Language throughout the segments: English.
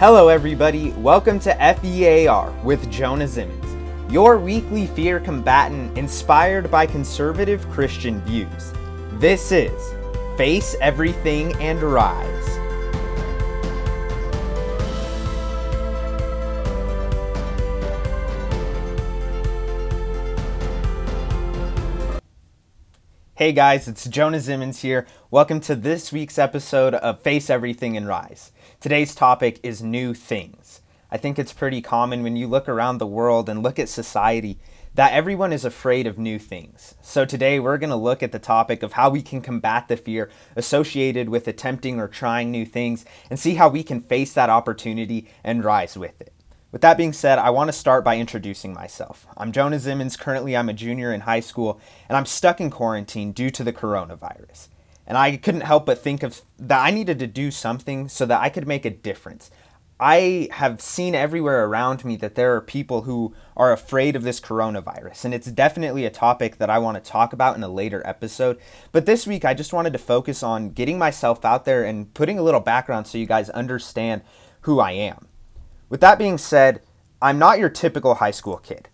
Hello, everybody. Welcome to FEAR with Jonah Zeimens, your weekly fear combatant inspired by conservative Christian views. This is Face Everything and Rise. Hey guys, it's Jonah Zeimens here. Welcome to this week's episode of Face Everything and Rise. Today's topic is new things. I think it's pretty common when you look around the world and look at society that everyone is afraid of new things. So today we're going to look at the topic of how we can combat the fear associated with attempting or trying new things and see how we can face that opportunity and rise with it. With that being said, I want to start by introducing myself. I'm Jonah Zeimens. Currently, I'm a junior in high school, and I'm stuck in quarantine due to the coronavirus. And I couldn't help but think of that I needed to do something so that I could make a difference. I have seen everywhere around me that there are people who are afraid of this coronavirus, and it's definitely a topic that I want to talk about in a later episode. But this week, I just wanted to focus on getting myself out there and putting a little background so you guys understand who I am. With that being said, I'm not your typical high school kid.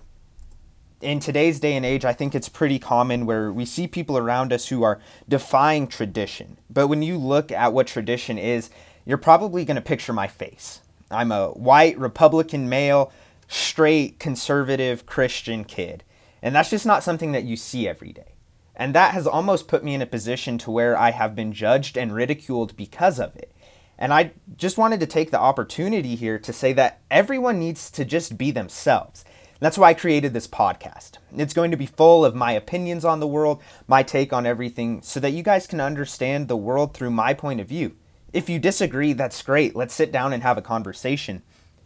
In today's day and age, I think it's pretty common where we see people around us who are defying tradition. But when you look at what tradition is, you're probably going to picture my face. I'm a white Republican male, straight conservative Christian kid. And that's just not something that you see every day. And that has almost put me in a position to where I have been judged and ridiculed because of it. And I just wanted to take the opportunity here to say that everyone needs to just be themselves. That's why I created this podcast. It's going to be full of my opinions on the world, my take on everything, so that you guys can understand the world through my point of view. If you disagree, that's great. Let's sit down and have a conversation.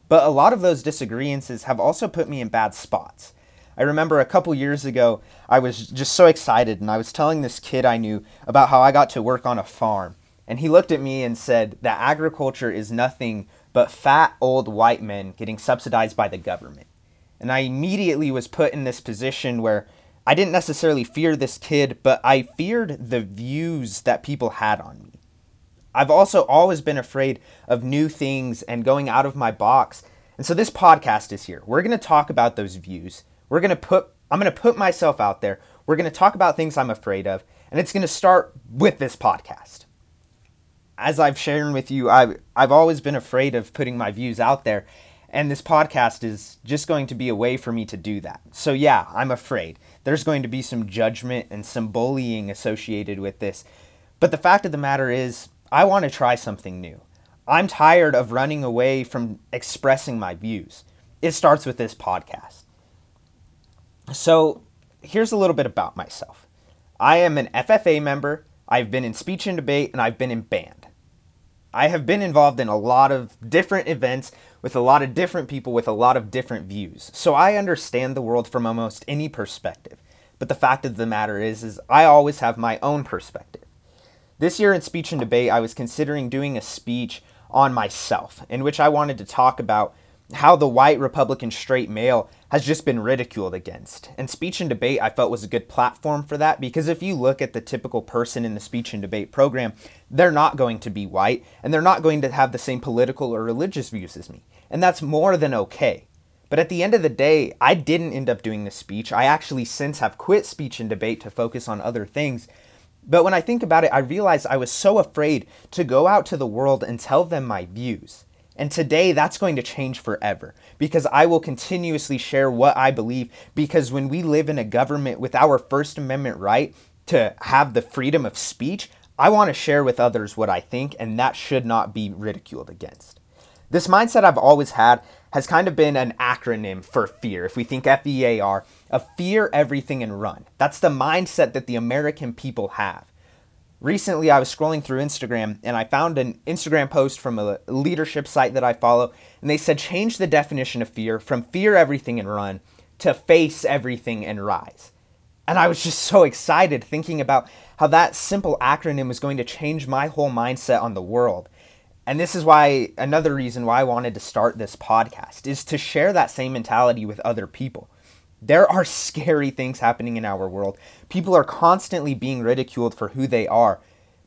But a lot of those disagreements have also put me in bad spots. I remember a couple years ago, I was just so excited, and I was telling this kid I knew about how I got to work on a farm. And he looked at me and said that agriculture is nothing but fat old white men getting subsidized by the government. And I immediately was put in this position where I didn't necessarily fear this kid, but I feared the views that people had on me. I've also always been afraid of new things and going out of my box. And so this podcast is here. We're going to talk about those views. We're going to put I'm going to put myself out there. We're going to talk about things I'm afraid of, and it's going to start with this podcast as I've shared with you, I've, I've always been afraid of putting my views out there. And this podcast is just going to be a way for me to do that. So, yeah, I'm afraid. There's going to be some judgment and some bullying associated with this. But the fact of the matter is, I want to try something new. I'm tired of running away from expressing my views. It starts with this podcast. So, here's a little bit about myself I am an FFA member, I've been in speech and debate, and I've been in band. I have been involved in a lot of different events with a lot of different people with a lot of different views. So I understand the world from almost any perspective. But the fact of the matter is is I always have my own perspective. This year in speech and debate I was considering doing a speech on myself in which I wanted to talk about how the white Republican straight male has just been ridiculed against. And speech and debate, I felt, was a good platform for that because if you look at the typical person in the speech and debate program, they're not going to be white and they're not going to have the same political or religious views as me. And that's more than okay. But at the end of the day, I didn't end up doing the speech. I actually since have quit speech and debate to focus on other things. But when I think about it, I realized I was so afraid to go out to the world and tell them my views. And today, that's going to change forever because I will continuously share what I believe. Because when we live in a government with our First Amendment right to have the freedom of speech, I want to share with others what I think, and that should not be ridiculed against. This mindset I've always had has kind of been an acronym for fear. If we think F E A R, of fear everything and run. That's the mindset that the American people have recently I was scrolling through Instagram and I found an Instagram post from a leadership site that I follow, and they said change the definition of fear from fear everything and run to face everything and rise. And I was just so excited thinking about how that simple acronym was going to change my whole mindset on the world. And this is why another reason why I wanted to start this podcast is to share that same mentality with other people. There are scary things happening in our world. People are constantly being ridiculed for who they are.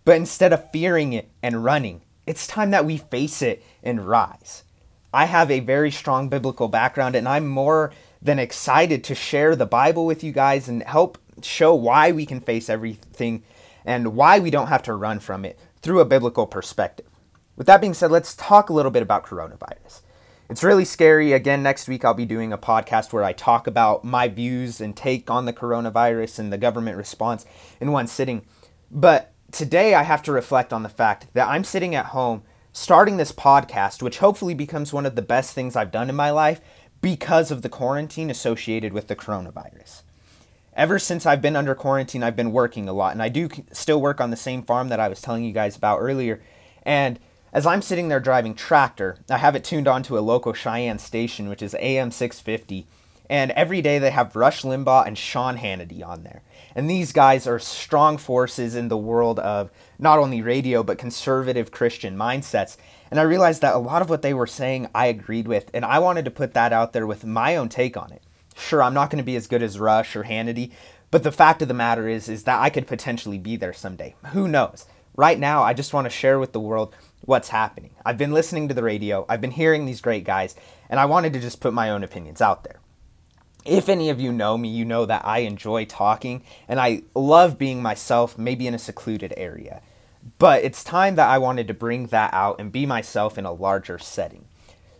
But instead of fearing it and running, it's time that we face it and rise. I have a very strong biblical background, and I'm more than excited to share the Bible with you guys and help show why we can face everything and why we don't have to run from it through a biblical perspective. With that being said, let's talk a little bit about coronavirus. It's really scary. Again, next week I'll be doing a podcast where I talk about my views and take on the coronavirus and the government response in one sitting. But today I have to reflect on the fact that I'm sitting at home starting this podcast, which hopefully becomes one of the best things I've done in my life because of the quarantine associated with the coronavirus. Ever since I've been under quarantine, I've been working a lot, and I do still work on the same farm that I was telling you guys about earlier. And as I'm sitting there driving tractor, I have it tuned onto a local Cheyenne station, which is AM 650. And every day they have Rush Limbaugh and Sean Hannity on there. And these guys are strong forces in the world of not only radio, but conservative Christian mindsets. And I realized that a lot of what they were saying I agreed with, and I wanted to put that out there with my own take on it. Sure, I'm not going to be as good as Rush or Hannity, but the fact of the matter is is that I could potentially be there someday. Who knows? Right now, I just want to share with the world what's happening. I've been listening to the radio, I've been hearing these great guys, and I wanted to just put my own opinions out there. If any of you know me, you know that I enjoy talking and I love being myself, maybe in a secluded area. But it's time that I wanted to bring that out and be myself in a larger setting.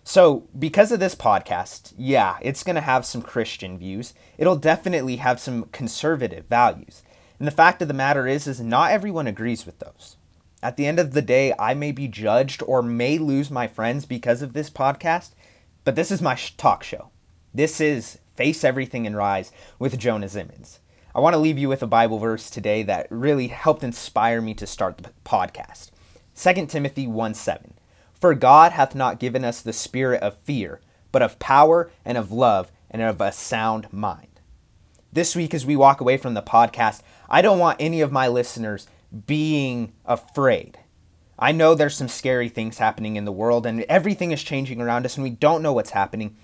So, because of this podcast, yeah, it's going to have some Christian views. It'll definitely have some conservative values. And the fact of the matter is is not everyone agrees with those. At the end of the day, I may be judged or may lose my friends because of this podcast, but this is my sh- talk show. This is Face Everything and Rise with Jonah Zeimens. I want to leave you with a Bible verse today that really helped inspire me to start the podcast. 2 Timothy 1 7. For God hath not given us the spirit of fear, but of power and of love and of a sound mind. This week, as we walk away from the podcast, I don't want any of my listeners being afraid. I know there's some scary things happening in the world and everything is changing around us and we don't know what's happening.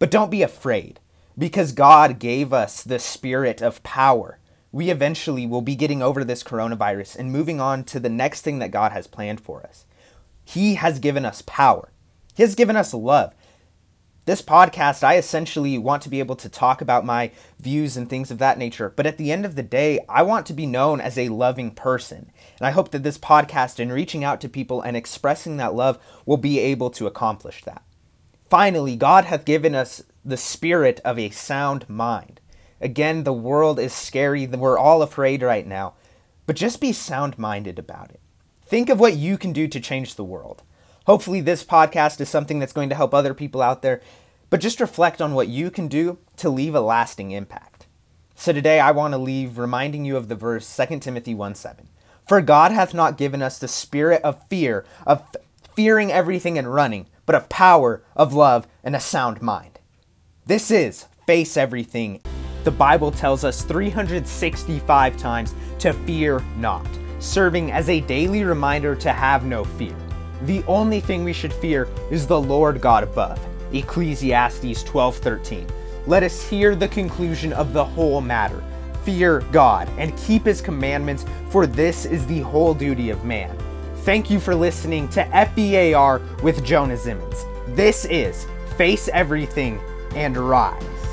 But don't be afraid because God gave us the spirit of power. We eventually will be getting over this coronavirus and moving on to the next thing that God has planned for us. He has given us power, He has given us love. This podcast, I essentially want to be able to talk about my views and things of that nature. But at the end of the day, I want to be known as a loving person. And I hope that this podcast and reaching out to people and expressing that love will be able to accomplish that. Finally, God hath given us the spirit of a sound mind. Again, the world is scary. We're all afraid right now. But just be sound minded about it. Think of what you can do to change the world. Hopefully, this podcast is something that's going to help other people out there, but just reflect on what you can do to leave a lasting impact. So today, I want to leave reminding you of the verse 2 Timothy 1 7. For God hath not given us the spirit of fear, of fearing everything and running, but of power, of love, and a sound mind. This is Face Everything. The Bible tells us 365 times to fear not, serving as a daily reminder to have no fear. The only thing we should fear is the Lord God above. Ecclesiastes 12:13. Let us hear the conclusion of the whole matter. Fear God and keep his commandments, for this is the whole duty of man. Thank you for listening to FEAR with Jonah Zeimens. This is Face Everything and Rise.